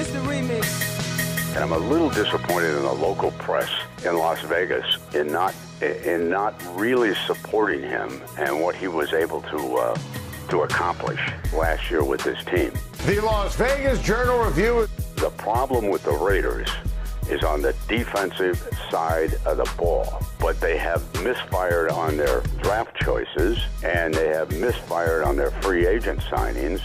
This the remix. And I'm a little disappointed in the local press in Las Vegas in not in not really supporting him and what he was able to uh, to accomplish last year with this team. The Las Vegas Journal Review. The problem with the Raiders is on the defensive side of the ball, but they have misfired on their draft choices and they have misfired on their free agent signings,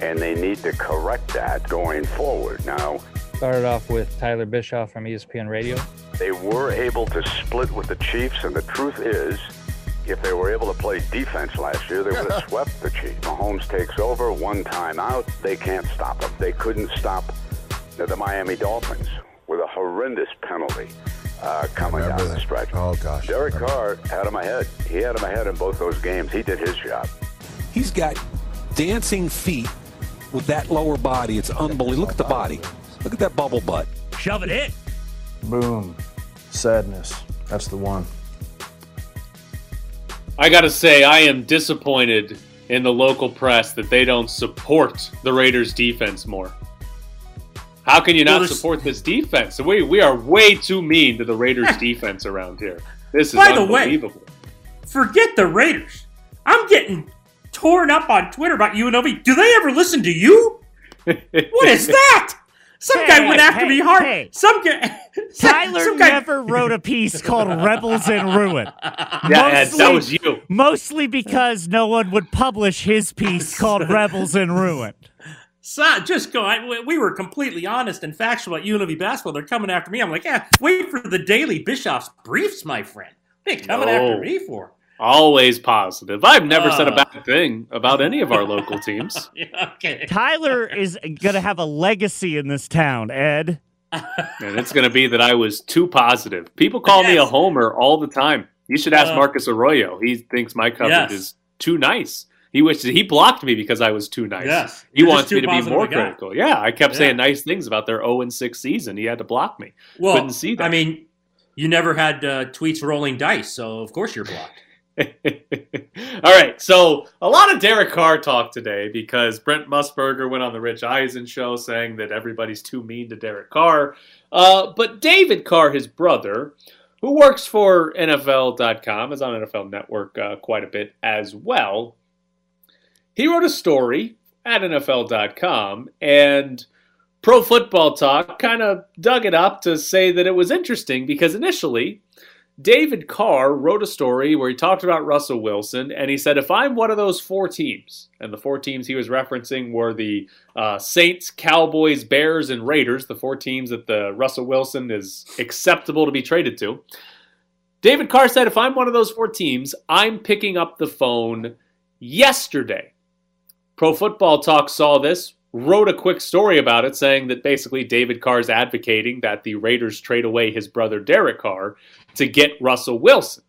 and they need to correct that going forward. Now, Started off with Tyler Bischoff from ESPN Radio. They were able to split with the Chiefs, and the truth is, if they were able to play defense last year, they would have swept the Chiefs. Mahomes takes over, one time out, they can't stop them. They couldn't stop the, the Miami Dolphins with a horrendous penalty uh, coming down Remember the stretch. Oh, gosh. Derek Remember. Carr had him ahead. He had him ahead in both those games. He did his job. He's got dancing feet with that lower body. It's unbelievable. Look at the body. Look at that bubble butt. Shove it in. Boom. Sadness. That's the one. I gotta say, I am disappointed in the local press that they don't support the Raiders defense more. How can you not there's- support this defense? We we are way too mean to the Raiders defense around here. This is By the way- unbelievable. Forget the Raiders. I'm getting torn up on Twitter about UNLV. Do they ever listen to you? What is that? Some guy went after hey, me hard. hey. Some guy. Tyler some guy, never wrote a piece called Rebels in Ruin. yeah, Ed, that was you. Mostly because no one would publish his piece called Rebels in Ruin. So, just go. I, we- we were completely honest and factual about UNLV basketball. They're coming after me. I'm like, yeah, wait for the daily Bischoff's briefs, my friend. They're coming No. after me for? Always positive. I've never said a Uh. bad thing about any of our local teams. Yeah, okay. Tyler is going to have a legacy in this town, Ed. And it's going to be that I was too positive. People call me a homer all the time. You should ask Uh, Marcus Arroyo. He thinks my coverage Yes. is too nice. He wishes he blocked me because I was too nice. Yes. He You're wants me to be more critical. Yeah, I kept Yeah. saying nice things about their 0 and 6 season. He had to block me. Well, Couldn't see that. I mean, you never had uh, tweets rolling dice, so of course you're blocked. All right, so a lot of Derek Carr talk today because Brent Musburger went on the Rich Eisen show saying that everybody's too mean to Derek Carr. Uh, but David Carr, his brother, who works for NFL.com, is on NFL Network uh, quite a bit as well. He wrote a story at NFL.com, and Pro Football Talk kind of dug it up to say that it was interesting because initially David Carr wrote a story where he talked about Russell Wilson, and he said, if I'm one of those four teams, and the four teams he was referencing were the uh, Saints, Cowboys, Bears, and Raiders, the four teams that the Russell Wilson is acceptable to be traded to. David Carr said, if I'm one of those four teams, I'm picking up the phone yesterday. Pro Football Talk saw this, wrote a quick story about it, saying that basically David Carr is advocating that the Raiders trade away his brother Derek Carr to get Russell Wilson.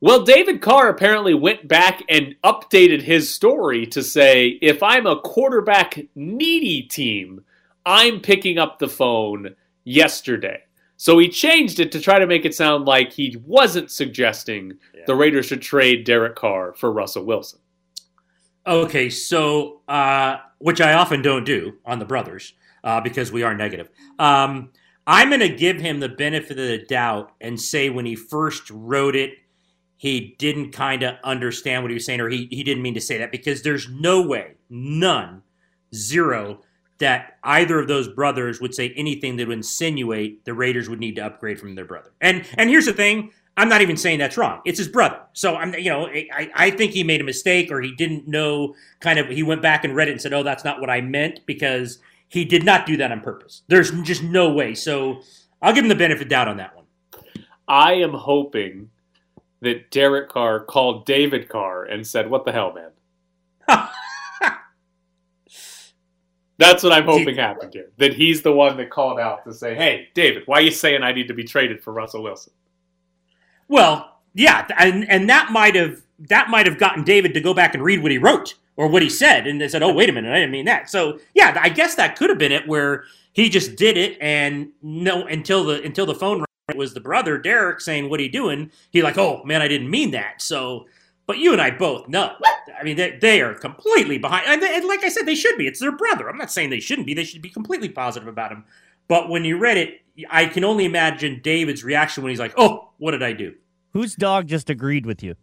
Well, David Carr apparently went back and updated his story to say if I'm a quarterback needy team, I'm picking up the phone yesterday. So he changed it to try to make it sound like he wasn't suggesting the Raiders should trade Derek Carr for Russell Wilson. Okay, so uh, which I often don't do on the brothers uh, because we are negative. Um, I'm going to give him the benefit of the doubt and say when he first wrote it, he didn't kind of understand what he was saying, or he, he didn't mean to say that because there's no way, none, zero, that either of those brothers would say anything that would insinuate the Raiders would need to upgrade from their brother. And and here's the thing, I'm not even saying that's wrong. It's his brother. So I'm, you know, I, I think he made a mistake or he didn't know. Kind of, he went back and read it and said, "Oh, that's not what I meant," because he did not do that on purpose. There's just no way. So I'll give him the benefit of doubt on that one. I am hoping that Derek Carr called David Carr and said, "What the hell, man?" That's what I'm hoping happened here. That he's the one that called out to say, "Hey, David, why are you saying I need to be traded for Russell Wilson?" Well, yeah, and and that might have that might have gotten David to go back and read what he wrote or what he said, and they said, "Oh, wait a minute, I didn't mean that." So yeah, I guess that could have been it, where he just did it, and no, until the until the phone rang, it was the brother Derek saying, "What are you doing?" He like, "Oh man, I didn't mean that." So But you and I both know. I mean, they, they are completely behind. And, they- and like I said, they should be. It's their brother. I'm not saying they shouldn't be. They should be completely positive about him. But when you read it, I can only imagine David's reaction when he's like, "Oh, what did I do?" Whose dog just agreed with you?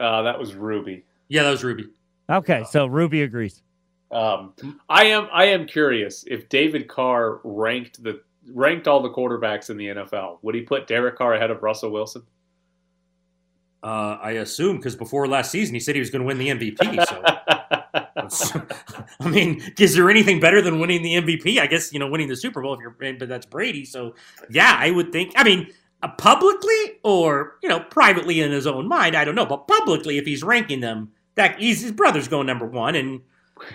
Uh, that was Ruby. Yeah, that was Ruby. Okay, so Ruby agrees. Um, I am I am curious if David Carr ranked the ranked all the quarterbacks in the NFL. Would he put Derek Carr ahead of Russell Wilson? Uh, I assume because before last season he said he was going to win the MVP. So, I mean, is there anything better than winning the MVP? I guess you know winning the Super Bowl if you're, but that's Brady. So, yeah, I would think. I mean, uh, Uh, publicly or you know privately in his own mind, I don't know. But publicly, if he's ranking them, that he's his brother's going number one, and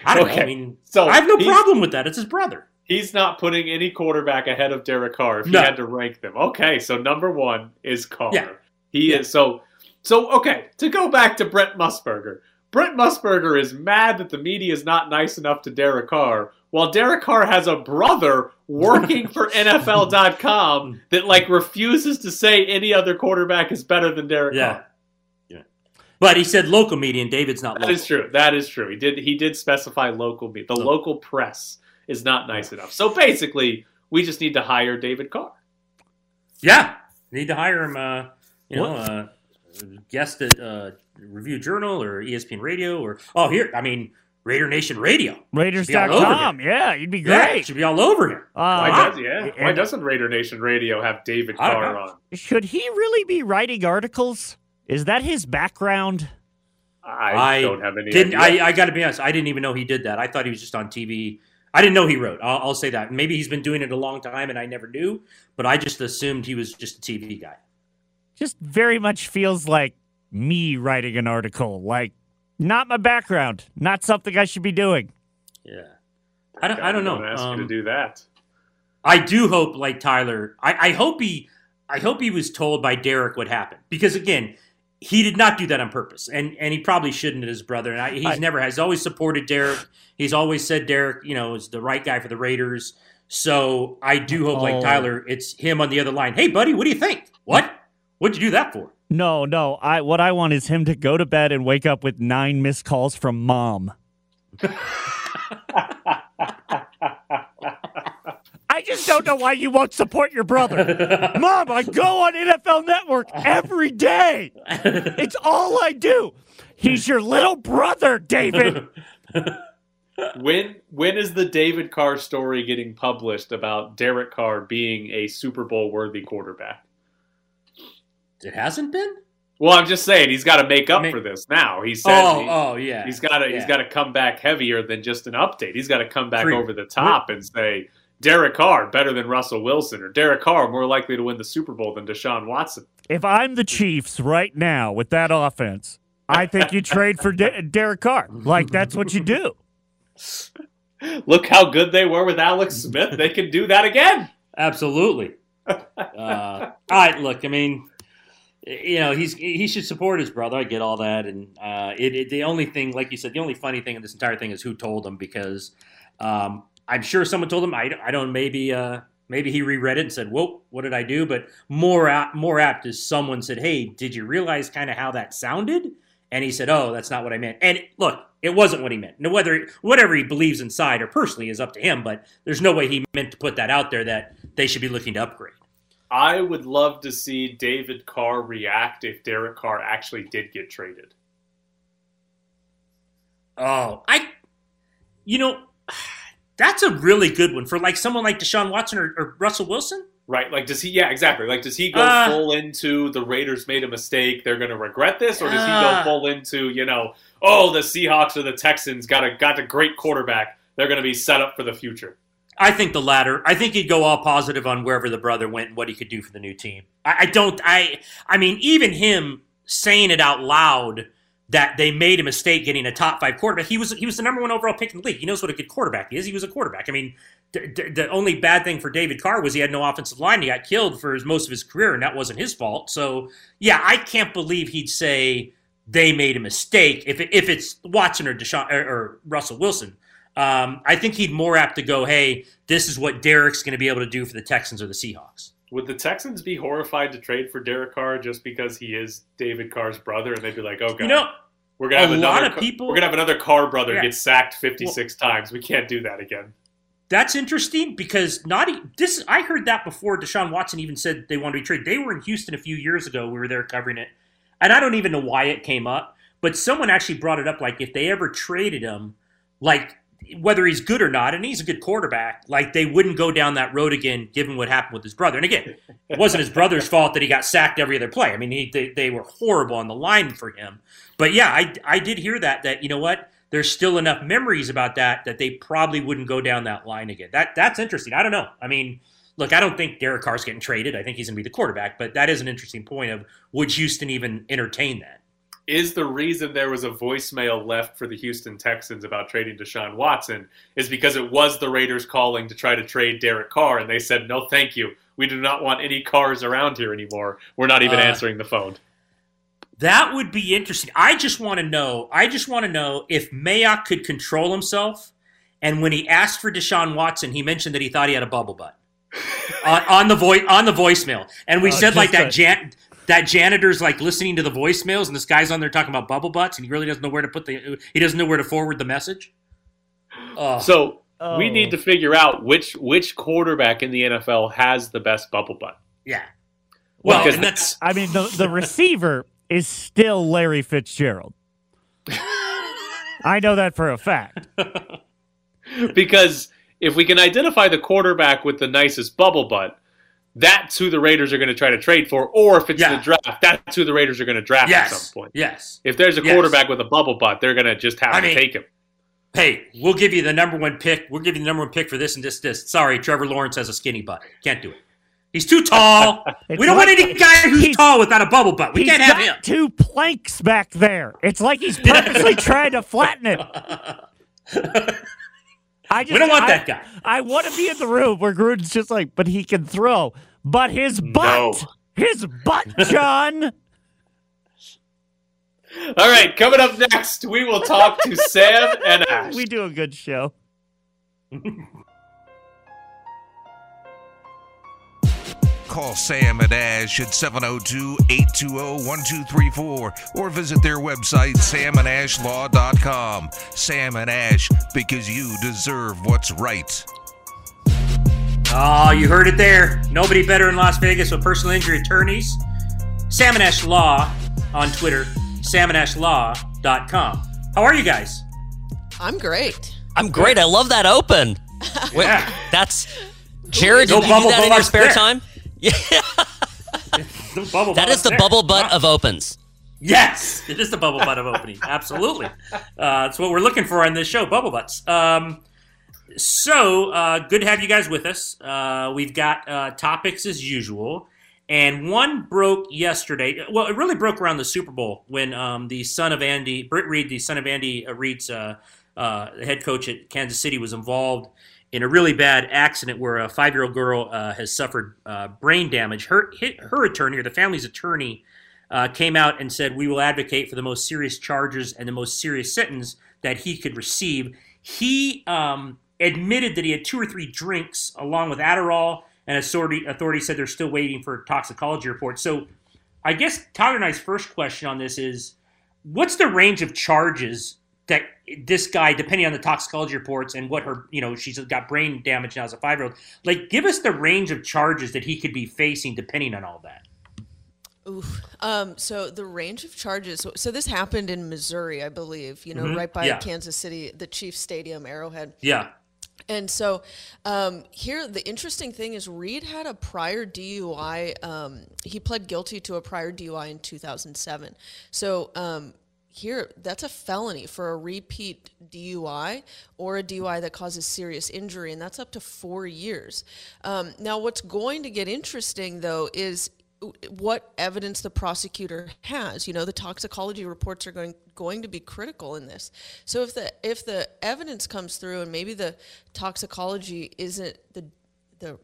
I don't know. I mean, So I have no problem with that. It's his brother. He's not putting any quarterback ahead of Derek Carr if he had to rank them. Okay, so number one is Carr. Yeah. He Yeah. is so so okay, to go back to Brent Musburger. Brent Musburger is mad that the media is not nice enough to Derek Carr, while Derek Carr has a brother working for NFL.com that like refuses to say any other quarterback is better than Derek Yeah. Carr. Yeah. But he said local media, and David's not That local. is true. That is true. He did he did specify local me. The So- local press is not nice enough. So basically, we just need to hire David Carr. Yeah, need to hire him. Uh, you know, uh, guest at uh, Review Journal or ESPN Radio or oh here, I mean Raider Nation Radio. Be all over Raiders.com. Yeah, you'd be Yeah, great. should be all over here. Why Uh, does yeah? and- Why doesn't Raider Nation Radio have David I Carr on? should he really be writing articles? Is that his background? I, I don't have any Didn't idea. I? I got to be honest. I didn't even know he did that. I thought he was just on TV. I didn't know he wrote. I'll, I'll say that. Maybe he's been doing it a long time, and I never knew. But I just assumed he was just a TV guy. Just very much feels like me writing an article. Like, not my background. Not something I should be doing. Yeah, I don't. I don't know. I'm ask you Um, to do that. I do hope, like Tyler, I, I hope he, I hope he was told by Derek what happened because again, he did not do that on purpose, and and he probably shouldn't. His brother, and I, he's I- never has always supported Derek. He's always said Derek, you know, is the right guy for the Raiders. So I do hope, like Oh. Tyler, it's him on the other line. Hey, buddy, what do you think? What? What'd you do that for? No, no. I what I want is him to go to bed and wake up with nine missed calls from mom. I just don't know why you won't support your brother. Mom, I go on NFL Network every day. It's all I do. He's your little brother, David. When when is the David Carr story getting published about Derek Carr being a Super Bowl worthy quarterback? It hasn't been. Well, I'm just saying he's got to make up I mean- for this now. He said Oh, he, oh yeah. he's got to he's Yeah. got to come back heavier than just an update. He's got to come back True. over the top and say Derek Carr better than Russell Wilson or Derek Carr more likely to win the Super Bowl than Deshaun Watson. If I'm the Chiefs right now with that offense, I think you trade for De- Derek Carr. Like that's what you do. Look how good they were with Alex Smith. They can do that again. Absolutely. uh, all right, look, I mean, you know, he's he should support his brother. I get all that, and uh, it, it the only thing, like you said, the only funny thing in this entire thing is who told him because um, I'm sure someone told him. I, I don't maybe uh, maybe he reread it and said, "Whoa, what did I do?" But more apt, more apt is someone said, "Hey, did you realize kind of how that sounded?" And he said, "Oh, that's not what I meant." And look, it wasn't what he meant. Now, whether whatever he believes inside or personally is up to him, but there's no way he meant to put that out there that they should be looking to upgrade. I would love to see David Carr react if Derek Carr actually did get traded. Oh, I, you know, that's a really good one for like someone like Deshaun Watson or, or Russell Wilson. Right? Like, does he? Yeah, exactly. Like, does he go Uh, full into the Raiders made a mistake? They're going to regret this, or does he Uh. go full into you know, oh, the Seahawks or the Texans got a got a great quarterback. They're going to be set up for the future. I think the latter. I think he'd go all positive on wherever the brother went and what he could do for the new team. I, I don't. I. I mean, even him saying it out loud that they made a mistake getting a top five quarterback. He was he was the number one overall pick in the league. He knows what a good quarterback is. He was a quarterback. I mean, the only bad thing for David Carr was he had no offensive line. He got killed for his, most of his career, and that wasn't his fault. So yeah, I can't believe he'd say they made a mistake if if it's Watson or Deshaun or, or Russell Wilson. Um, I think he'd more apt to go, hey, this is what Derek's going to be able to do for the Texans or the Seahawks. Would the Texans be horrified to trade for Derek Carr just because he is David Carr's brother, and they'd be like, "Oh God, You know, We're gonna have A another. lot of people- We're gonna have another Carr brother Yeah. get sacked fifty six times. We can't do that again. That's interesting because not this. I heard that before Deshaun Watson even said they wanted to be traded. They were in Houston a few years ago. We were there covering it, and I don't even know why it came up. But someone actually brought it up, like if they ever traded him, like whether he's good or not, and he's a good quarterback, like they wouldn't go down that road again, given what happened with his brother. And again, it wasn't his brother's fault that he got sacked every other play. I mean, he, they, they were horrible on the line for him. But yeah, I, I did hear that, that, you know what? There's still enough memories about that that they probably wouldn't go down that line again. That That's interesting. I don't know. I mean, look, I don't think Derek Carr's getting traded. I think he's going to be the quarterback, but that is an interesting point of would Houston even entertain that? Is the reason there was a voicemail left for the Houston Texans about trading Deshaun Watson is because it was the Raiders calling to try to trade Derek Carr, and they said, no, thank you. We do not want any Carrs around here anymore. We're not even Uh, answering the phone. That would be interesting. I just want to know. I just want to know if Mayock could control himself, and when he asked for Deshaun Watson, he mentioned that he thought he had a bubble butt on, on the voice on the voicemail, and we Oh, said like just that. Jan- that janitor's like listening to the voicemails, and this guy's on there talking about bubble butts, and he really doesn't know where to put the. He doesn't know where to forward the message. Oh, So Oh. we need to figure out which which quarterback in the NFL has the best bubble butt. yeah. Well, Because and that's I mean, the the receiver is still Larry Fitzgerald. I know that for a fact. because if we can identify the quarterback with the nicest bubble butt, that's who the Raiders are going to try to trade for. Or if it's Yeah. the draft, that's who the Raiders are going to draft at some point. yes. If there's a Yes. quarterback with a bubble butt, they're going to just have I to mean- take him. Hey, we'll give you the number one pick. We'll give you the number one pick for this and this, this. Sorry, Trevor Lawrence has a skinny butt. Can't do it. He's too tall. We don't like- want any guy who's tall without a bubble butt. We He's can't have got him. two planks back there. It's like he's purposely trying to flatten it. I just, We don't want I- that guy. I want to be in the room where Gruden's just like, but he can throw. But his butt, No. his butt, John. All right, coming up next, we will talk to Sam and Ash. we do a good show. Call Sam and Ash at 702 820 1234 or visit their website, samandashlaw.com. Sam and Ash, because you deserve what's right. Oh, you heard it there. Nobody better in Las Vegas with personal injury attorneys. Sam and Ash Law on Twitter, samandashlaw.com. How are you guys? I'm great. I'm great. I love that open. Wait, Yeah. that's Jared. No Did you do bubble that in your spare there. time? Yeah, The bubble that butt the there. bubble butt of opens. Yes, it is the bubble butt of opening. Absolutely. Uh, that's what we're looking for on this show, bubble butts. Um, so uh, good to have you guys with us. Uh, we've got uh, topics as usual. And one broke yesterday. Well, it really broke around the Super Bowl when um, the son of Andy, Britt Reid, the son of Andy uh, Reid's uh, uh, head coach at Kansas City, was involved in a really bad accident where a five-year-old girl uh, has suffered uh, brain damage. Her her attorney, or the family's attorney, uh, came out and said, "We will advocate for the most serious charges and the most serious sentence that he could receive." He um, admitted that he had two or three drinks along with Adderall, and authority said they're still waiting for toxicology report. So, I guess Tyler and I's first question on this is, what's the range of charges that this guy, depending on the toxicology reports and what her, you know, she's got brain damage now as a five year old. Like, give us the range of charges that he could be facing depending on all that. Oof. Um, so the range of charges. So, so this happened in Missouri, I believe. You know, Mhm. right by Yeah. Kansas City, the Chiefs Stadium, Arrowhead. Yeah. And so um, here, the interesting thing is Reid had a prior DUI. Um, he pled guilty to a prior DUI in 2007. So um, here, that's a felony for a repeat DUI or a DUI that causes serious injury, and that's up to four years. Um, now, what's going to get interesting, though, is what evidence the prosecutor has. You know, the toxicology reports are going going to be critical in this. So if the if the evidence comes through and maybe the toxicology isn't the the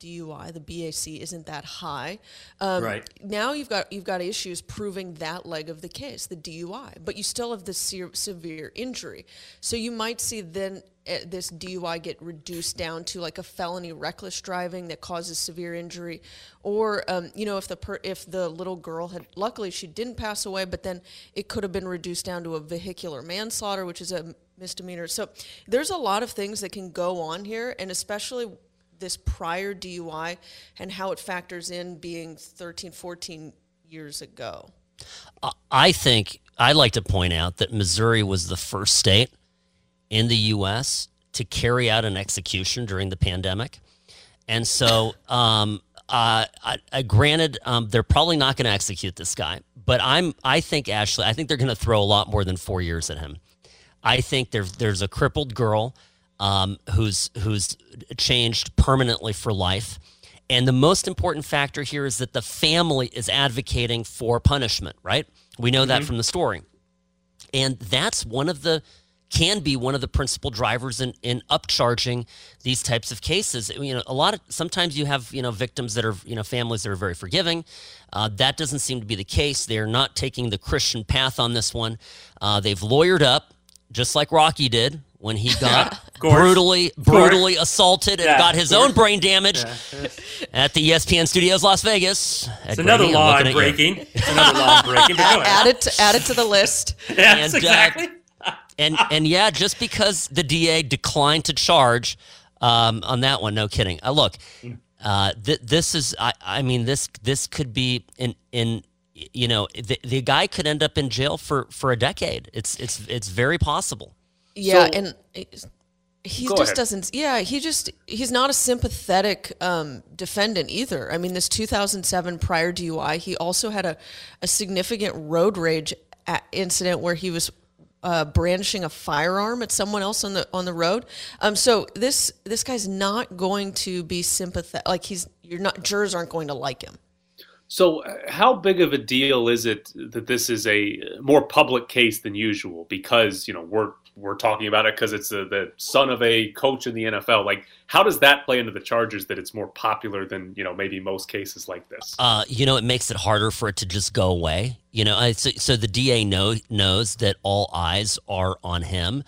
DUI, the BAC isn't that high. Um, Right. Now you've got you've got issues proving that leg of the case, the DUI, but you still have the se- severe injury. So you might see then eh, this DUI get reduced down to like a felony reckless driving that causes severe injury, or um, you know if the per- if the little girl had luckily she didn't pass away, but then it could have been reduced down to a vehicular manslaughter, which is a misdemeanor. So there's a lot of things that can go on here, and especially this prior DUI and how it factors in being 13, 14 years ago. I think I'd like to point out that Missouri was the first state in the U.S. to carry out an execution during the pandemic. And so, um, uh, I, I, granted, um, they're probably not going to execute this guy, but I'm, I think Ashley, I think they're going to throw a lot more than four years at him. I think there's there's a crippled girl um, who's who's changed permanently for life. And the most important factor here is that the family is advocating for punishment, right? We know mm-hmm. that from the story. And that's one of the can be one of the principal drivers in, in upcharging these types of cases. You know, a lot of sometimes you have you know victims that are you know families that are very forgiving. Uh, that doesn't seem to be the case. They are not taking the Christian path on this one. Uh, they've lawyered up, just like Rocky did when he got brutally brutally assaulted and yeah, got his own brain damage yeah. at the ESPN Studios Las Vegas. It's another Graney, law breaking. It's another law breaking. add it to, add it to the list. yes, and, uh, exactly. Uh, and and yeah, just because the DA declined to charge um, on that one, no kidding. Uh, look, uh, th- this is I, I mean this this could be in in you know the, the guy could end up in jail for for a decade. It's it's it's very possible. Yeah, so, and he just ahead. doesn't. Yeah, he just he's not a sympathetic um, defendant either. I mean, this 2007 prior DUI, he also had a a significant road rage incident where he was uh, brandishing a firearm at someone else on the on the road. Um, so this this guy's not going to be sympathetic. Like he's you're not jurors aren't going to like him. So, uh, how big of a deal is it that this is a more public case than usual? Because you know we're we're talking about it because it's a, the son of a coach in the NFL. Like, how does that play into the Chargers that it's more popular than you know maybe most cases like this? Uh, you know, it makes it harder for it to just go away. You know, so, so the DA know, knows that all eyes are on him,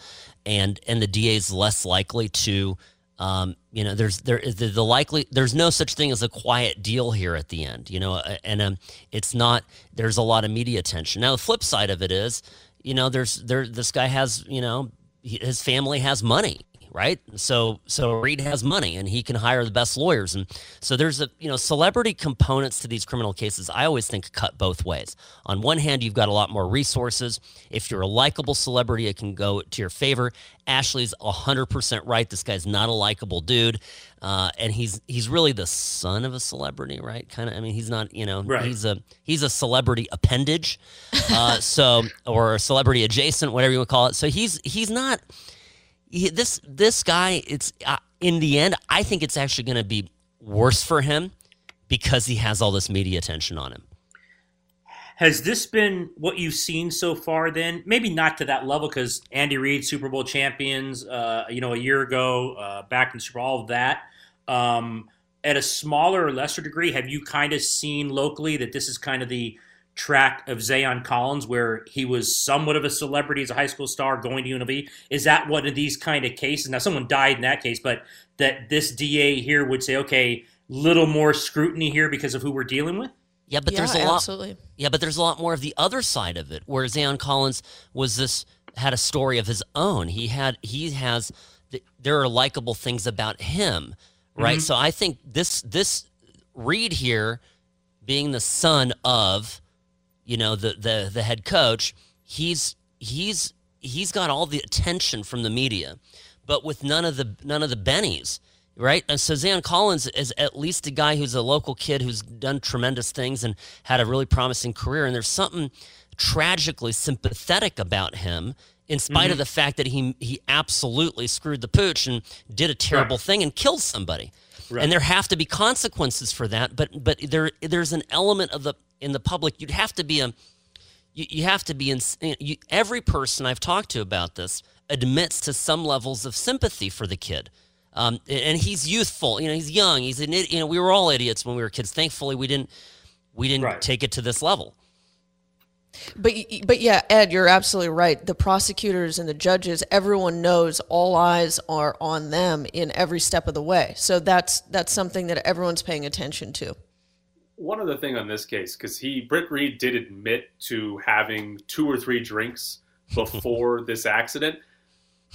and and the DA is less likely to. Um, you know, there's there the, the, likely there's no such thing as a quiet deal here at the end. You know, and um, it's not. There's a lot of media attention. Now, the flip side of it is, you know, there's there this guy has, you know, his family has money right? So so Reid has money and he can hire the best lawyers, and so there's a you know celebrity components to these criminal cases. I always think cut both ways. On one hand, you've got a lot more resources. If you're a likable celebrity, it can go to your favor. Ashley's 100% right. This guy's not a likable dude. Uh, and he's he's really the son of a celebrity, right? Kind of. I mean, he's not. You know, right. he's a he's a celebrity appendage, uh, so or a celebrity adjacent, whatever you would call it. So he's he's not this this guy, it's uh, in the end, I think it's actually going to be worse for him because he has all this media attention on him. Has this been what you've seen so far? Then maybe not to that level because Andy Reid, Super Bowl champions, uh, you know, a year ago, uh, back in Super Bowl, all of that. Um, at a smaller or lesser degree, have you kind of seen locally that this is kind of the track of Zaon Collins, where he was somewhat of a celebrity as a high school star going to UNLV? Is that one of these kind of cases? Now, someone died in that case, but that this DA here would say, okay, little more scrutiny here because of who we're dealing with? Yeah, but yeah, there's a absolutely. lot. Yeah, but there's a lot more of the other side of it, where Zaon Collins was this had a story of his own. He had he has there are likable things about him, right? Mm-hmm. So I think this this Reid here, being the son of you know, the the the head coach, he's he's he's got all the attention from the media, but with none of the none of the bennies, right? And so Zaon Collins is at least a guy who's a local kid who's done tremendous things and had a really promising career. And there's something tragically sympathetic about him in spite mm-hmm. of the fact that he he absolutely screwed the pooch and did a terrible right. thing and killed somebody. Right. And there have to be consequences for that, but but there there's an element of the in the public, you'd have to be a you, you have to be in you, every person I've talked to about this admits to some levels of sympathy for the kid. Um, and he's youthful, you know, he's young. He's an you know, we were all idiots when we were kids. Thankfully, we didn't we didn't right. take it to this level. But but yeah, Ed, you're absolutely right. The prosecutors and the judges, everyone knows all eyes are on them in every step of the way. So that's that's something that everyone's paying attention to. One other thing on this case, because he Britt Reid did admit to having two or three drinks before this accident.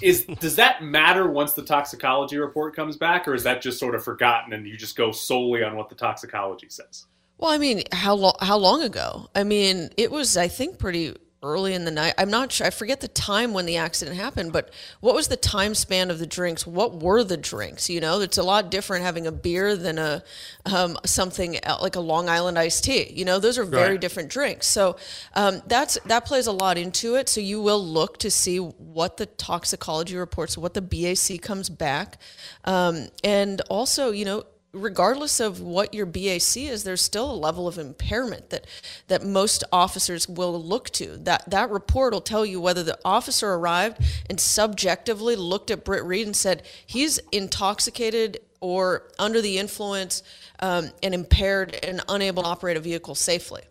Is does that matter once the toxicology report comes back, or is that just sort of forgotten and you just go solely on what the toxicology says? Well, I mean, how long how long ago? I mean, it was I think pretty early in the night. I'm not sure. I forget the time when the accident happened, but what was the time span of the drinks? What were the drinks? You know, it's a lot different having a beer than a um, something like a Long Island iced tea. You know, those are very Right. different drinks. So um, that's that plays a lot into it. So you will look to see what the toxicology reports, what the BAC comes back, um, and also you know regardless of what your BAC is, there's still a level of impairment that that most officers will look to. That that report will tell you whether the officer arrived and subjectively looked at Britt Reid and said he's intoxicated or under the influence um, and impaired and unable to operate a vehicle safely.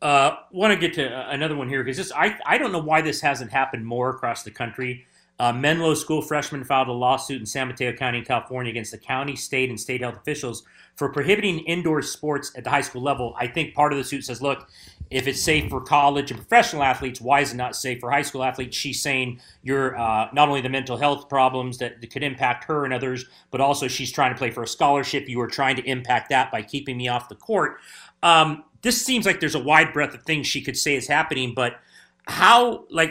Uh, want to get to uh, another one here because I I don't know why this hasn't happened more across the country. Uh, Menlo school freshmen filed a lawsuit in San Mateo County, California, against the county, state, and state health officials for prohibiting indoor sports at the high school level. I think part of the suit says, look, if it's safe for college and professional athletes, why is it not safe for high school athletes? She's saying you're uh, not only the mental health problems that, that could impact her and others, but also she's trying to play for a scholarship. You are trying to impact that by keeping me off the court. Um, this seems like there's a wide breadth of things she could say is happening, but how like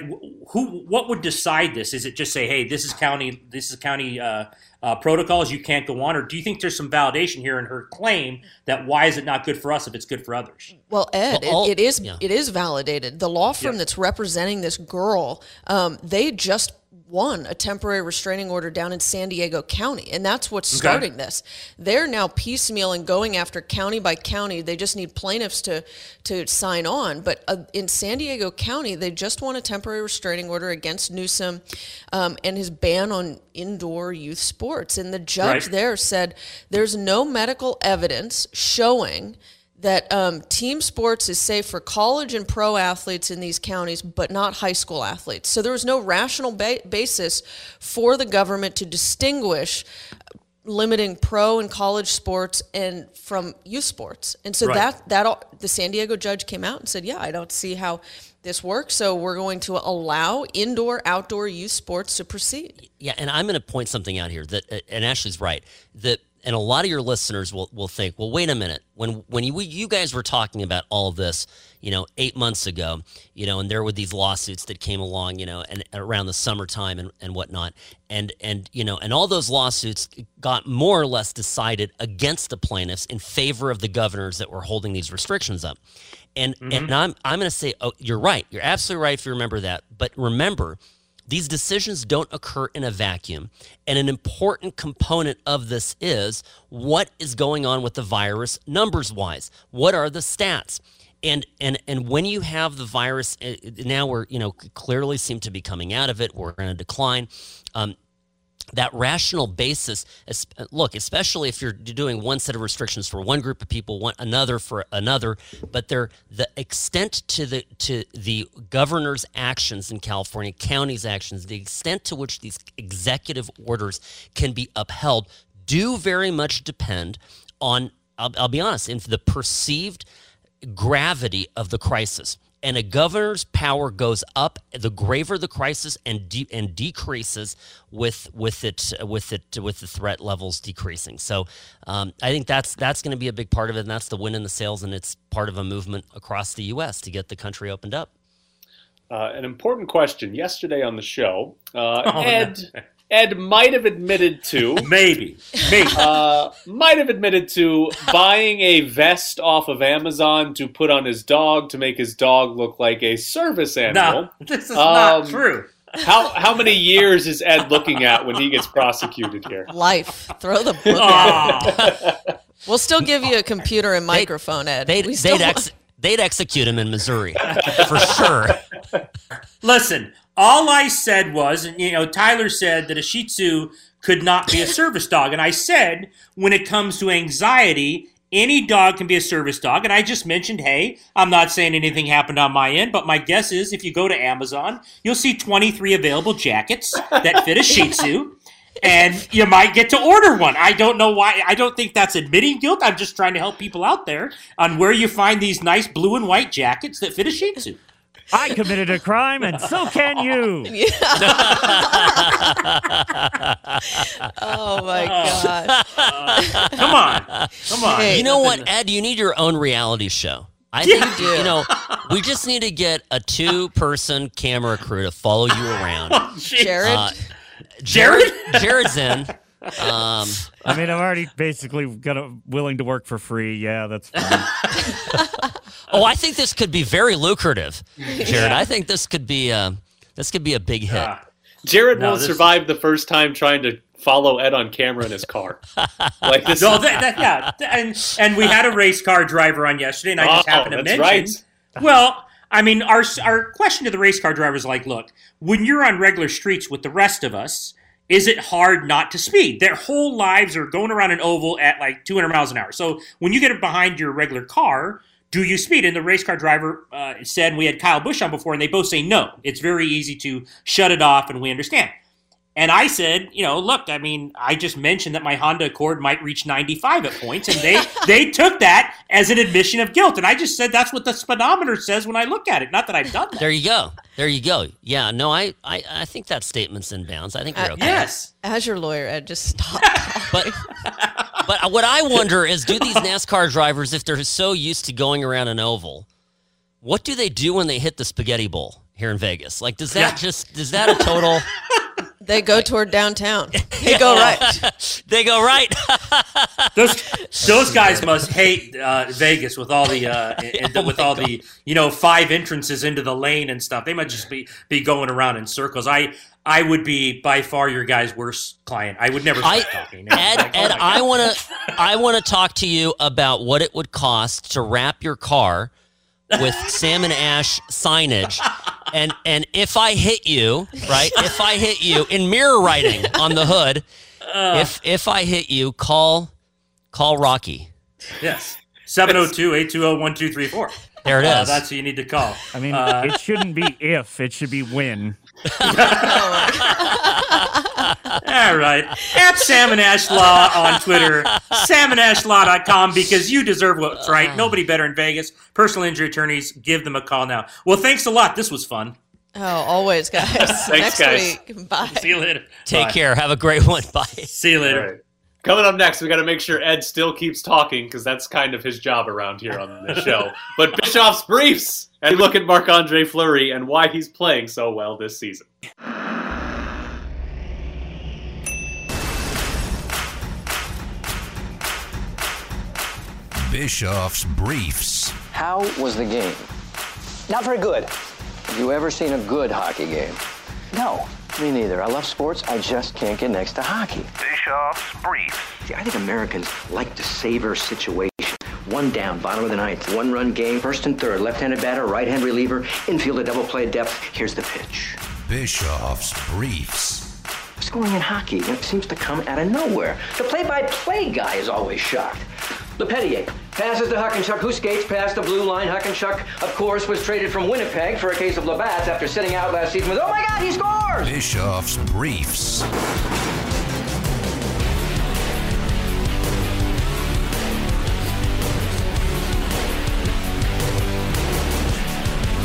who what would decide this is it just say hey this is county this is county uh, uh, protocols you can't go on or do you think there's some validation here in her claim that why is it not good for us if it's good for others Well, Ed, Well, all- it, it is yeah. it is validated. The law firm Yeah. that's representing this girl, um, they just won a temporary restraining order down in San Diego County, and that's what's Okay. starting this. They're now piecemeal and going after county by county. They just need plaintiffs to to sign on. But uh, in San Diego County, they just won a temporary restraining order against Newsom um, and his ban on indoor youth sports. And the judge Right. there said there's no medical evidence showing that um, team sports is safe for college and pro athletes in these counties, but not high school athletes. So there was no rational ba- basis for the government to distinguish limiting pro and college sports and from youth sports. And so Right. that that all, the San Diego judge came out and said, "Yeah, I don't see how this works. So we're going to allow indoor outdoor youth sports to proceed." Yeah, and I'm going to point something out here that, uh, and Ashley's right. That, and a lot of your listeners will, will think, well, wait a minute. When when you you guys were talking about all this, you know, eight months ago, you know, and there were these lawsuits that came along, you know, and around the summertime and, and whatnot, and and you know, and all those lawsuits got more or less decided against the plaintiffs in favor of the governors that were holding these restrictions up. And and mm-hmm. I'm I'm going to say, oh, you're right. You're absolutely right if you remember that. But remember, these decisions don't occur in a vacuum. And an important component of this is what is going on with the virus numbers wise? What are the stats? And, and and when you have the virus uh, now we're you know clearly seem to be coming out of it we're in a decline um, that rational basis look especially if you're doing one set of restrictions for one group of people one another for another but they're the extent to the to the governor's actions in california county's actions the extent to which these executive orders can be upheld do very much depend on i'll, I'll be honest in the perceived gravity of the crisis and a governor's power goes up the graver the crisis and de- and decreases with with it with it with the threat levels decreasing so um, I think that's that's going to be a big part of it and that's the win in the sails and it's part of a movement across the U.S. to get the country opened up. Uh, an important question yesterday on the show. Uh, Oh, Ed Ed might have admitted to maybe maybe uh, might have admitted to buying a vest off of Amazon to put on his dog to make his dog look like a service animal. no this is not Um, true How how many years is Ed looking at when he gets prosecuted here? Life. Throw the book at We'll still give you a computer and microphone, Ed. They'd We still they'd, ex- they'd execute him in Missouri for sure. Listen, all I said was, and you know, Tyler said that a Shih Tzu could not be a service dog, and I said when it comes to anxiety, any dog can be a service dog. And I just mentioned, hey, I'm not saying anything happened on my end, but my guess is if you go to Amazon, you'll see 23 available jackets that fit a Shih Tzu. And you might get to order one. I don't know why. I don't think that's admitting guilt. I'm just trying to help people out there on where you find these nice blue and white jackets that fit a Shih Tzu. I committed a crime, and so can you. oh my gosh. come on. Come on. You know what, Ed? You need your own reality show. I Yeah. think you know we just need to get a two-person camera crew to follow you around. Jared? Uh, Jared, Jared's in. Um, I mean, I'm already basically gonna willing to work for free. Yeah, that's fine. oh, I think this could be very lucrative, Jared. I think this could be uh, this could be a big hit. Jared No, won't this- survive the first time trying to follow Ed on camera in his car. like this. No, that, that, yeah, and and we had a race car driver on yesterday, and I just Oh, happened to that's mention. right. Well, I mean, our our question to the race car driver is like, look, when you're on regular streets with the rest of us, is it hard not to speed? Their whole lives are going around an oval at like 200 miles an hour. So when you get behind your regular car, do you speed? And the race car driver uh, said, we had Kyle Busch on before, and they both say no. It's very easy to shut it off, and we understand. And I said, you know, look, I mean, I just mentioned that my Honda Accord might reach 95 at points, and they they took that as an admission of guilt. And I just said that's what the speedometer says when I look at it. Not that I've done that. There you go. There you go. Yeah, no, I, I, I think that statement's in bounds. I think you're Uh, okay. Yes. As your lawyer, Ed, just stop. But but what I wonder is, do these NASCAR drivers, if they're so used to going around an oval, what do they do when they hit the spaghetti bowl here in Vegas? Like, does that Yeah. just is that a total? they go toward downtown. They go right. they go right. Those those guys must hate uh, Vegas with all the uh, and Oh with all God. the you know five entrances into the lane and stuff. They might just be be going around in circles. I I would be by far your guy's worst client. I would never stop I, talking. Ed, Like, oh Ed, my I want to, I want to talk to you about what it would cost to wrap your car with Sam and Ash signage, and and if I hit you, right? If I hit you in mirror writing on the hood, if if I hit you, call call Rocky. Yes. 702-820-1234. There it is. Uh, that's who you need to call. I mean, Uh, it shouldn't be if; it should be when. All right. At Sam and Ash Law on Twitter, samandashlaw.com, because you deserve what's right. Uh-huh. Nobody better in Vegas. Personal injury attorneys, give them a call now. Well, thanks a lot. This was fun. Oh, always, guys. Thanks, Next guys. week. Bye. See you later. Take Bye. care. Have a great one. Bye. See you later. right. Coming up next, we got to make sure Ed still keeps talking because that's kind of his job around here on the show. but Bischoff's briefs and look at Marc Andre Fleury and why he's playing so well this season. Bischoff's Briefs. How was the game? Not very good. Have you ever seen a good hockey game? No. Me neither. I love sports. I just can't get next to hockey. Bischoff's Briefs. See, I think Americans like to savor situations. One down, bottom of the ninth, one run game, first and third, left handed batter, right hand reliever, infield a double play depth. Here's the pitch. Bischoff's Briefs. Scoring in hockey it seems to come out of nowhere. The play by play guy is always shocked. LePetier passes to Huckenchuck, who skates past the blue line. Huckenchuck, of course, was traded from Winnipeg for a case of Labatt's after sitting out last season with, oh my God, he scores! Bischoff's Briefs.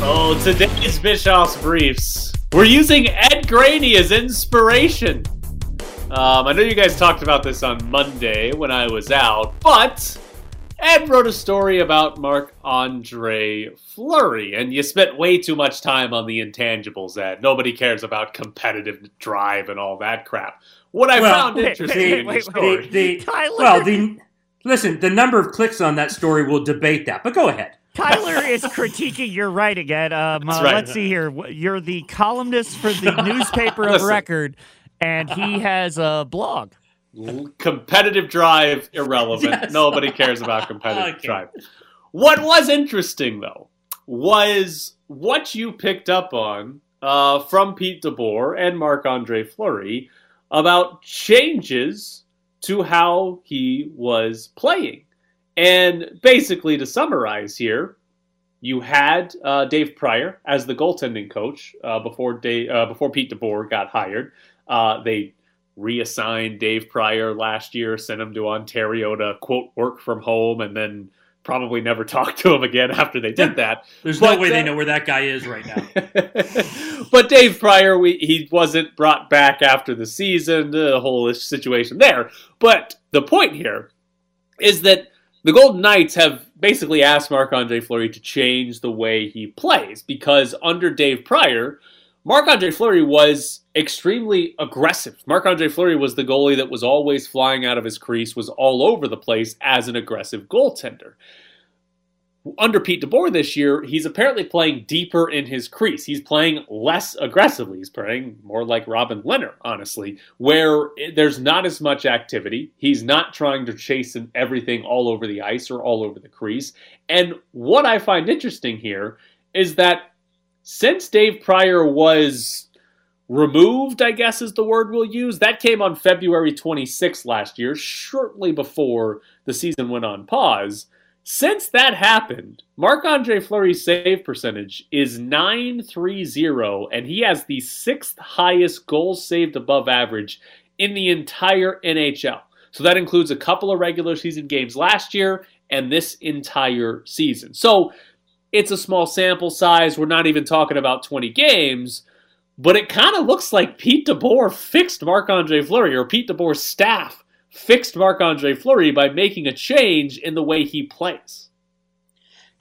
Oh, today's Bischoff's briefs. We're using Ed Graney as inspiration. Um, I know you guys talked about this on Monday when I was out, but Ed wrote a story about Marc Andre Fleury, and you spent way too much time on the intangibles, Ed. Nobody cares about competitive drive and all that crap. What I Well, found wait, interesting wait, in wait, your story. the- Tyler. well, the listen, the number of clicks on that story will debate that, but go ahead. Tyler is critiquing your writing, Ed. Um, That's uh, right. Let's see here. You're the columnist for the newspaper of record, and he has a blog. Competitive drive irrelevant. Yes. Nobody cares about competitive Okay. drive. What was interesting though was what you picked up on uh, from Pete DeBoer and Marc Andre Fleury about changes to how he was playing. And basically, to summarize here, you had uh, Dave Prior as the goaltending coach uh, before Dave, uh, before Pete DeBoer got hired. Uh, they reassigned Dave Prior last year, sent him to Ontario to quote work from home, and then probably never talked to him again after they did that. There's But, no way uh, they know where that guy is right now. but Dave Prior, we, he wasn't brought back after the season, the whole situation there. But the point here is that the Golden Knights have basically asked Marc Andre Fleury to change the way he plays because under Dave Prior, Marc Andre Fleury was extremely aggressive. Marc Andre Fleury was the goalie that was always flying out of his crease, was all over the place as an aggressive goaltender under Pete DeBoer this year, he's apparently playing deeper in his crease. He's playing less aggressively. He's playing more like Robin Lehner, honestly, where there's not as much activity. He's not trying to chase everything all over the ice or all over the crease. And what I find interesting here is that since Dave Prior was removed, I guess is the word we'll use, that came on February 26th last year, shortly before the season went on pause. Since that happened, Marc Andre Fleury's save percentage is 930, and he has the sixth highest goals saved above average in the entire NHL. So that includes a couple of regular season games last year and this entire season. So it's a small sample size. We're not even talking about 20 games, but it kind of looks like Pete DeBoer fixed Marc Andre Fleury, or Pete DeBoer's staff fixed Marc Andre Fleury by making a change in the way he plays.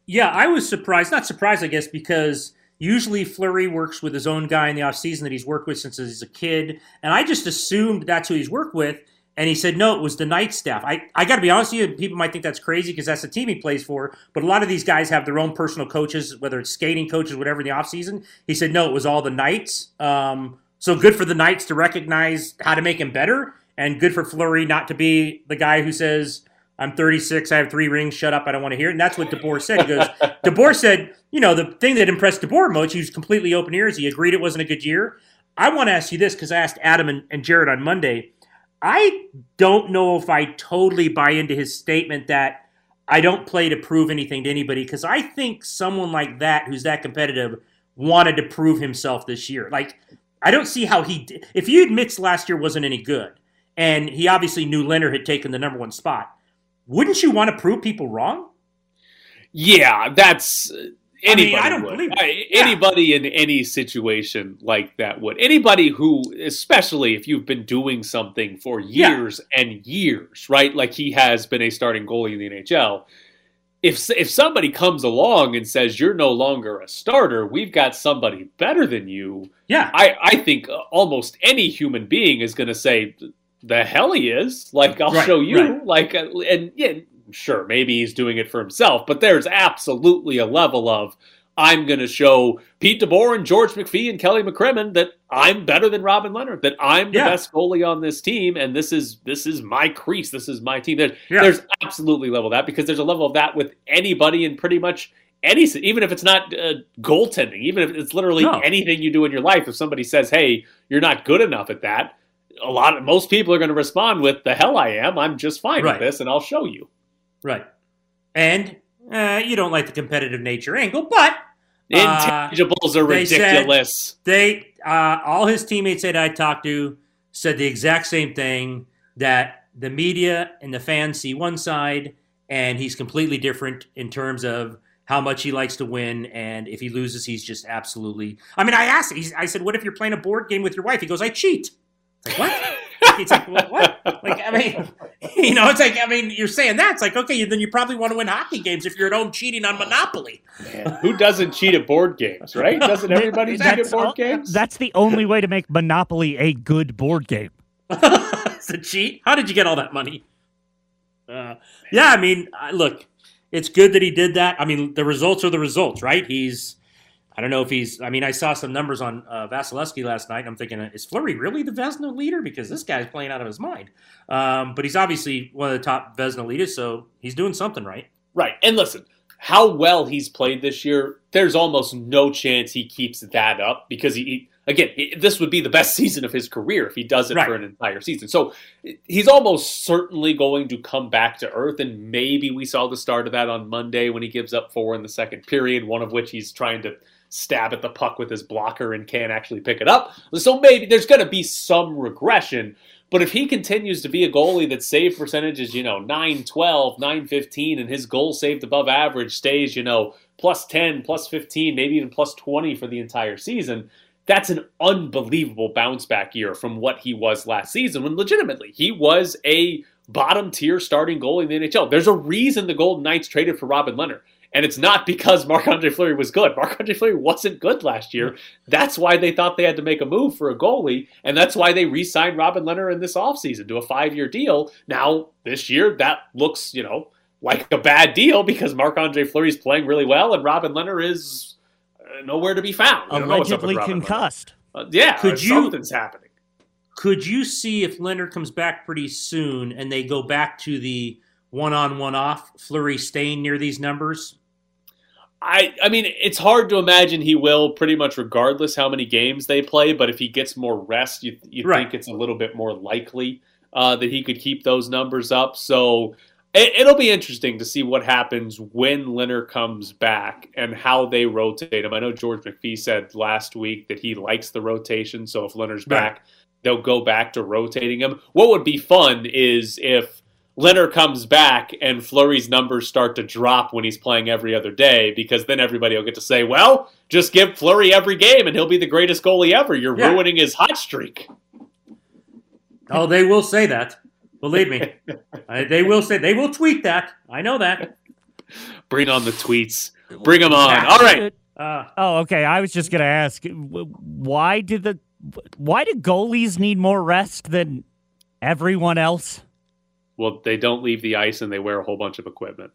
Yeah, I was surprised. Not surprised, I guess, because usually Fleury works with his own guy in the offseason that he's worked with since he's a kid. And I just assumed that's who he's worked with. And he said, no, it was the Knight staff. I, I got to be honest with you, people might think that's crazy because that's the team he plays for. But a lot of these guys have their own personal coaches, whether it's skating coaches, whatever, in the offseason. He said, no, it was all the Knights. Um, so good for the Knights to recognize how to make him better. And good for Fleury not to be the guy who says, I'm 36, I have three rings, shut up, I don't want to hear it. And that's what DeBoer said. He goes, DeBoer said, you know, the thing that impressed DeBoer most, he was completely open ears. He agreed it wasn't a good year. I want to ask you this because I asked Adam and, and Jared on Monday. I don't know if I totally buy into his statement that I don't play to prove anything to anybody because I think someone like that, who's that competitive, wanted to prove himself this year. Like, I don't see how he, d- if he admits last year wasn't any good, and he obviously knew Lehner had taken the number one spot, wouldn't you want to prove people wrong? Yeah, that's uh, I mean, anybody. I don't would. believe it. Anybody in any situation like that would. Anybody who, especially if you've been doing something for years and years, right? Like he has been a starting goalie in the NHL. If if somebody comes along and says you're no longer a starter, we've got somebody better than you. Yeah, I I think uh, almost any human being is going to say the hell he is. Like I'll Right, show you. right. Like uh, and yeah, sure, maybe he's doing it for himself, but there's absolutely a level of I'm going to show Pete DeBoer and George McPhee and Kelly McCrimmon that I'm better than Robin Lehner, that I'm the Yeah. best goalie on this team, and this is this is my crease, this is my team. There, Yeah. There's absolutely level of that because there's a level of that with anybody in pretty much any, even if it's not uh, goaltending, even if it's literally No. anything you do in your life. If somebody says, "Hey, you're not good enough at that," a lot of most people are going to respond with, "The hell I am! I'm just fine Right. with this, and I'll show you." Right. And uh, you don't like the competitive nature angle, but uh, Intangibles are they said- ridiculous. they uh, all his teammates that I talked to said the exact same thing that the media and the fans see one side, and he's completely different in terms of how much he likes to win, and if he loses, he's just absolutely. I mean, I asked, he's, I said, "What if you're playing a board game with your wife?" He goes, "I cheat." It's like what? it's like well, what? Like I mean, you know, it's like I mean, you're saying that. It's like okay, then you probably want to win hockey games if you're at home cheating on Monopoly. Who doesn't cheat at board games, right? Doesn't everybody cheat at board all- games? that's the only way to make Monopoly a good board game. it's a cheat. How did you get all that money? Uh, yeah, I mean, look, it's good that he did that. I mean, the results are the results, right? He's, I don't know if he's. I mean, I saw some numbers on uh, Vasilevskiy last night. And I'm thinking, is Fleury really the Vezina leader? Because this guy's playing out of his mind. Um, but he's obviously one of the top Vezina leaders, so he's doing something right. Right. And listen, how well he's played this year, there's almost no chance he keeps that up because he, he again, this would be the best season of his career if he does it Right. for an entire season. So he's almost certainly going to come back to earth, and maybe we saw the start of that on Monday when he gives up four in the second period, one of which he's trying to stab at the puck with his blocker and can't actually pick it up. So maybe there's going to be some regression. But if he continues to be a goalie that save percentage is, you know, 912, 915, and his goal saved above average stays, you know, plus 10, plus 15, maybe even plus 20 for the entire season, that's an unbelievable bounce back year from what he was last season when legitimately he was a bottom tier starting goalie in the NHL. There's a reason the Golden Knights traded for Robin Lehner. And it's not because Marc Andre Fleury was good. Marc Andre Fleury wasn't good last year. That's why they thought they had to make a move for a goalie. And that's why they re signed Robin Lehner in this offseason to a five year deal. Now, this year, that looks, you know, like a bad deal because Marc Andre Fleury's playing really well and Robin Lehner is uh, nowhere to be found. We don't know what's up with Allegedly concussed. Uh, yeah, Could Could you- something's happening. Could you see if Lehner comes back pretty soon and they go back to the one on one off, Fleury staying near these numbers? I I mean, it's hard to imagine he will pretty much regardless how many games they play. But if he gets more rest, you you Right. think it's a little bit more likely uh, that he could keep those numbers up. So it, it'll be interesting to see what happens when Lehner comes back and how they rotate him. I know George McPhee said last week that he likes the rotation. So if Lehner's Right. back, they'll go back to rotating him. What would be fun is if Lehner comes back and Fleury's numbers start to drop when he's playing every other day because then everybody will get to say, well, just give Fleury every game and he'll be the greatest goalie ever. You're Yeah. ruining his hot streak. Oh, they will say that. Believe me. Uh, they will say, they will tweet that. I know that. Bring on the tweets. Bring them on. All right. Uh, Oh, okay. I was just gonna ask, why did the why do goalies need more rest than everyone else? Well, they don't leave the ice and they wear a whole bunch of equipment.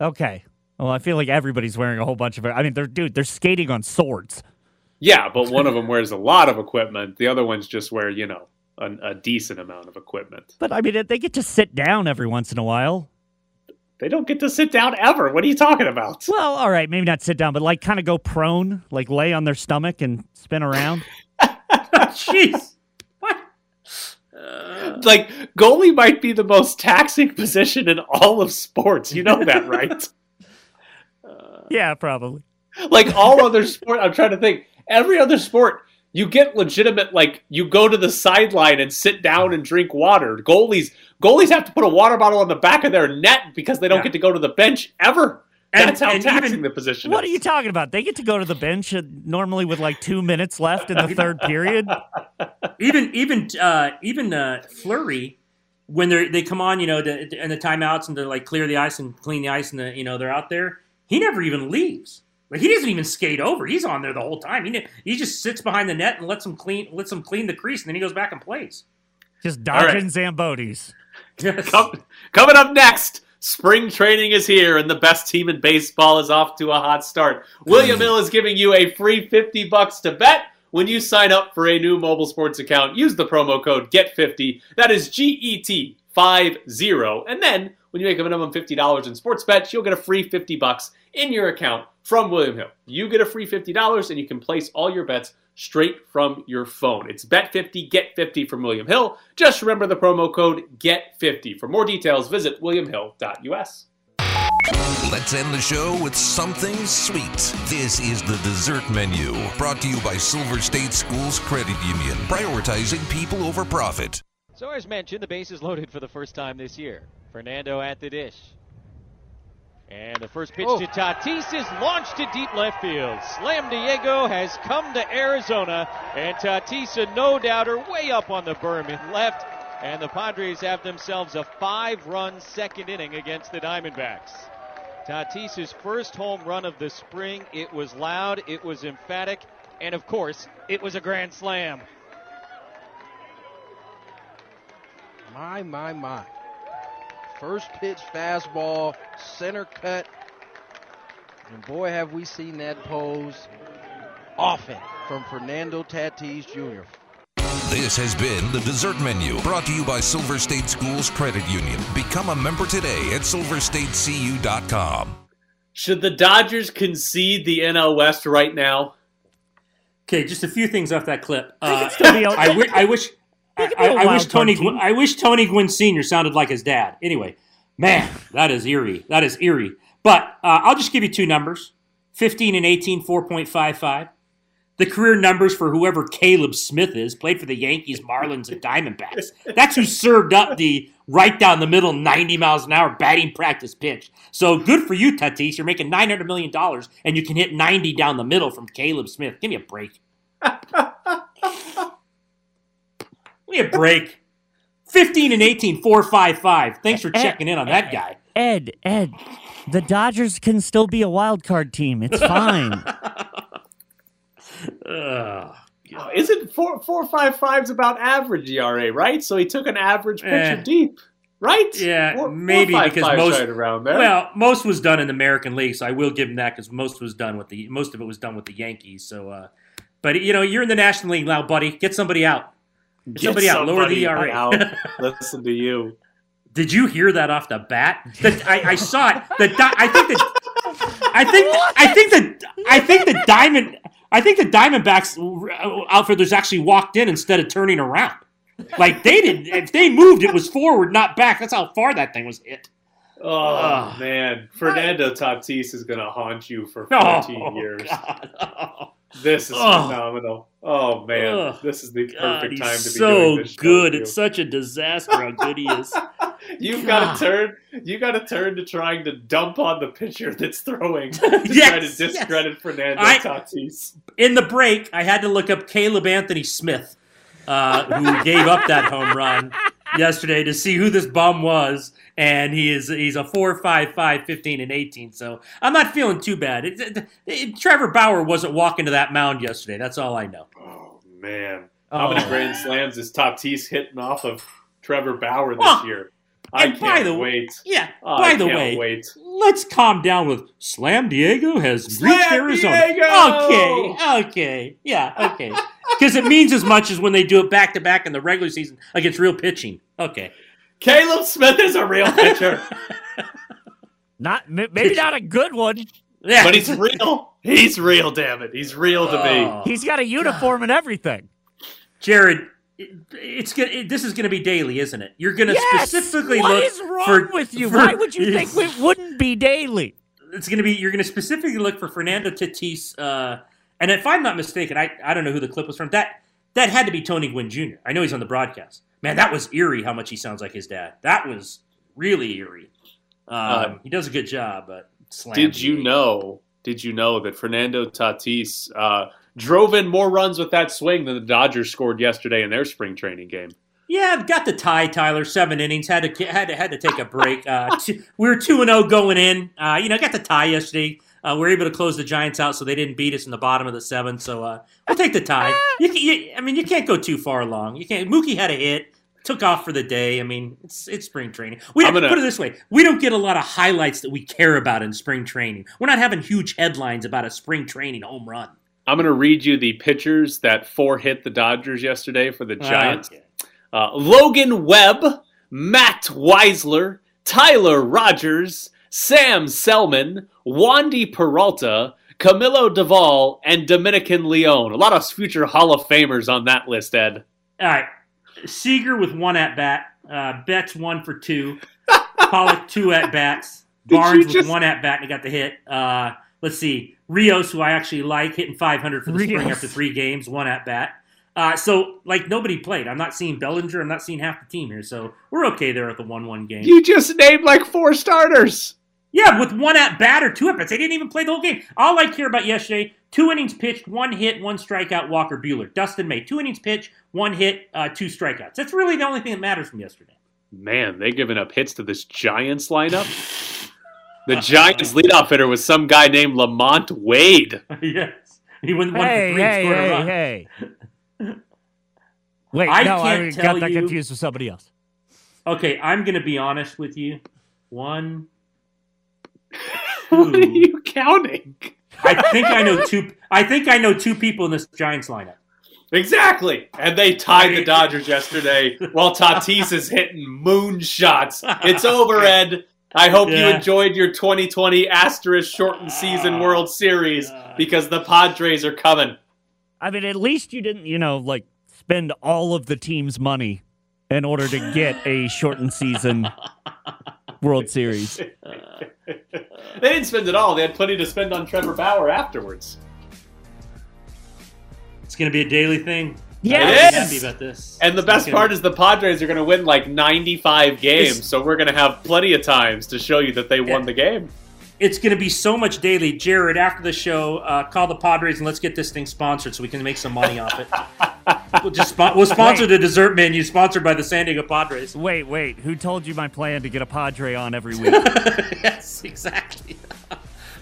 Okay. Well, I feel like everybody's wearing a whole bunch of. I mean, they're dude, they're skating on swords. Yeah, but one of them wears a lot of equipment. The other ones just wear, you know, a, a decent amount of equipment. But I mean, they get to sit down every once in a while. They don't get to sit down ever. What are you talking about? Well, all right, maybe not sit down, but like kind of go prone, like lay on their stomach and spin around. Jeez. Uh, like goalie might be the most taxing position in all of sports. You know that, right? Uh, yeah, probably. like all other sport, I'm trying to think. Every other sport, you get legitimate. Like you go to the sideline and sit down and drink water. Goalies, goalies have to put a water bottle on the back of their net because they don't Yeah. get to go to the bench ever. And- That's how and taxing even- the position What are you talking about? They get to go to the bench uh, normally with like two minutes left in the third period. even even uh, even uh, Fleury, when they they come on, you know, to, to- and the timeouts and to like clear the ice and clean the ice, and the, you know they're out there. He never even leaves. Like he doesn't even skate over. He's on there the whole time. He he just sits behind the net and lets them clean lets them clean the crease, and then he goes back and plays. Just All right. dodging Zambonis. Yes. Com- coming up next, spring training is here, and the best team in baseball is off to a hot start. William Hill is giving you a free fifty bucks to bet when you sign up for a new mobile sports account. Use the promo code GET50. That is G E T five zero, and then when you make a minimum fifty dollars in sports bets, you'll get a free fifty bucks in your account from William Hill. You get a free fifty dollars, and you can place all your bets straight from your phone. It's bet 50, get 50 from William Hill. Just remember the promo code GET50. For more details, visit williamhill.us. Let's end the show with something sweet. This is the dessert menu, brought to you by Silver State Schools Credit Union, prioritizing people over profit. So as mentioned, the base is loaded for the first time this year. Fernando at the dish. And the first pitch Oh. to Tatis is launched to deep left field. Slam Diego has come to Arizona, and Tatis, a no doubter, way up on the berm in left. And the Padres have themselves a five run second inning against the Diamondbacks. Tatis' first home run of the spring. It was loud, it was emphatic, and of course, it was a grand slam. My, my, my. First pitch fastball, center cut. And boy, have we seen that pose often from Fernando Tatis Jr. This has been the dessert menu, brought to you by Silver State Schools Credit Union. Become a member today at silverstatecu.com. Should the Dodgers concede the NL West right now? Okay, just a few things off that clip. Uh, could still be a- I, wi- I wish. I, could be a I- I wish Tony. Gwynn- I wish Tony Gwynn Senior sounded like his dad. Anyway, man, that is eerie. That is eerie. But uh, I'll just give you two numbers: fifteen and 18, 4.55. The career numbers for whoever Caleb Smith is played for the Yankees, Marlins, and Diamondbacks. That's who served up the right down the middle, ninety miles an hour batting practice pitch. So good for you, Tatis. You're making nine hundred million dollars, and you can hit ninety down the middle from Caleb Smith. Give me a break. Give me a break. 15 and 18, 455. Thanks for checking in on that guy. Ed, Ed, the Dodgers can still be a wild card team. It's fine. Ugh. Oh, Isn't four four five five's about average ERA, right? So he took an average pitcher Eh. deep, right? Yeah, Four- maybe four, five, because five's most right around there. Well, most was done in the American League, so I will give him that because most was done with the most of it was done with the Yankees. So, uh, but you know, you're in the National League now, buddy. Get somebody out. Get, somebody out. Lower the ERA. out. Listen to you. Did you hear that off the bat? The, I, I saw it. The I think that I think I think the I think the diamond I think the Diamondbacks uh, outfielders actually walked in instead of turning around. Like they didn't. If they moved, it was forward, not back. That's how far that thing was hit. Oh Ugh. man, Fernando Tatis is gonna haunt you for Oh, 14 years. This is Ugh. phenomenal. Oh man, this is the God, perfect time to be so doing this show good. It's such a disaster how good he is. you. You've got to turn. You got to turn to trying to dump on the pitcher that's throwing to try to Yes, discredit Fernando I- Tatis. In the break, I had to look up Caleb Anthony Smith, uh, who gave up that home run yesterday to see who this bum was. And he is he's a 4 5 5 15 and 18. So I'm not feeling too bad. It, it- it- Trevor Bauer wasn't walking to that mound yesterday. That's all I know. Oh man, how many Oh. grand slams is Tatis hitting off of Trevor Bauer this Oh, year? I and can't by the way- wait. Yeah. I by the way, wait. let's calm down with Slam Diego has Slam reached Arizona. Diego! Okay, okay, yeah, okay. Because it means as much as when they do it back to back in the regular season against real pitching. Okay. Caleb Smith is a real pitcher, not m- maybe not a good one. Yeah. but he's real. He's real. Damn it, he's real to Oh. me. He's got a uniform and everything. Jared, it, it's gonna. It, this is gonna be daily, isn't it? You're gonna Yes! specifically What look is wrong for, with you? for- Why would you think it wouldn't be daily? it's gonna be? You're gonna specifically look for Fernando Tatis. Uh, and if I'm not mistaken, I I don't know who the clip was from. That that had to be Tony Gwynn Jr. I know he's on the broadcast. Man, that was eerie. How much he sounds like his dad. That was really eerie. Um, Uh, he does a good job, but Did you Diego. know? Did you know that Fernando Tatis uh, drove in more runs with that swing than the Dodgers scored yesterday in their spring training game? Yeah, I've got the tie, Tyler. Seven innings. Had to had to had to take a break. Uh, two, we were two and zero going in. Uh, you know, got the tie yesterday. Uh, we were able to close the Giants out, so they didn't beat us in the bottom of the seventh. So uh, we'll take the tie. You, you, I mean, you can't go too far along. You can't. Mookie had a hit, took off for the day. I mean, it's it's spring training. We don't, gonna- put it this way: we don't get a lot of highlights that we care about in spring training. We're not having huge headlines about a spring training home run. I'm going to read you the pitchers that four hit the Dodgers yesterday for the Ah, Giants. Uh, Logan Webb, Matt Wisler, Tyler Rogers, Sam Selman, Wandy Peralta, Camilo Doval, and Dominic Leone. A lot of future Hall of Famers on that list, Ed. All right. Seager with one at bat. Uh, Betts one for two. Pollock two at bats. Did you Barnes with one at bat and he got the hit. Uh, let's see. Rios, who I actually like, hitting 500 for the spring after three games, one at bat. Uh, so, like, nobody played. I'm not seeing Bellinger. I'm not seeing half the team here. So, we're okay there at the 1 1 game. You just named like four starters. Yeah, with one at bat or two at bats. They didn't even play the whole game. All I care about yesterday two innings pitched, one hit, one strikeout, Walker Buehler. Dustin May, two innings pitched, one hit, uh, two strikeouts. That's really the only thing that matters from yesterday. Man, they giving up hits to this Giants lineup. The Giants leadoff hitter was some guy named LaMonte Wade. yes. He went one Hey, for three, hey, scored a hey, run. hey. Wait, I no, I can't got tell that you- confused with somebody else. Okay, I'm going to be honest with you. One, What are you counting? I think I know two. I think I know two people in this Giants lineup. Exactly. And they tied the Dodgers yesterday while Tatis is hitting moonshots. It's over, Ed. I hope you enjoyed your 2020 asterisk shortened season ah, World Series because the Padres are coming. I mean, at least you didn't, you know, like spend all of the team's money in order to get a shortened season World Series. They didn't spend it all. They had plenty to spend on Trevor Bauer afterwards. It's going to be a daily thing. Yes! I'm It really is! happy about this. And the It's best gonna- part is the Padres are going to win like 95 games, It's- so we're going to have plenty of times to show you that they won the game. It's going to be so much daily. Jared, after the show, uh, call the Padres and let's get this thing sponsored so we can make some money off it. we'll just spon- we'll sponsor Wait. the dessert menu sponsored by the San Diego Padres. Wait, wait. Who told you my plan to get a Padre on every week? yes, exactly.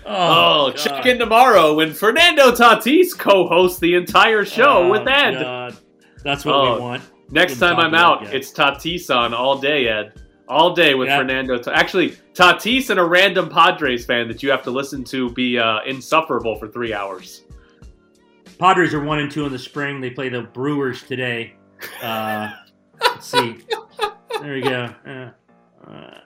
Oh, God. check in tomorrow when Fernando Tatis co-hosts the entire show Oh, with Ed. God. That's what Oh, we want. Next Didn't time I'm out, yet. it's Tatis on all day, Ed. All day with Yeah. Fernando. Actually, Tatis and a random Padres fan that you have to listen to be uh, insufferable for three hours. Padres are one and two in the spring. They play the Brewers today. Uh, let's see. There we go. Uh,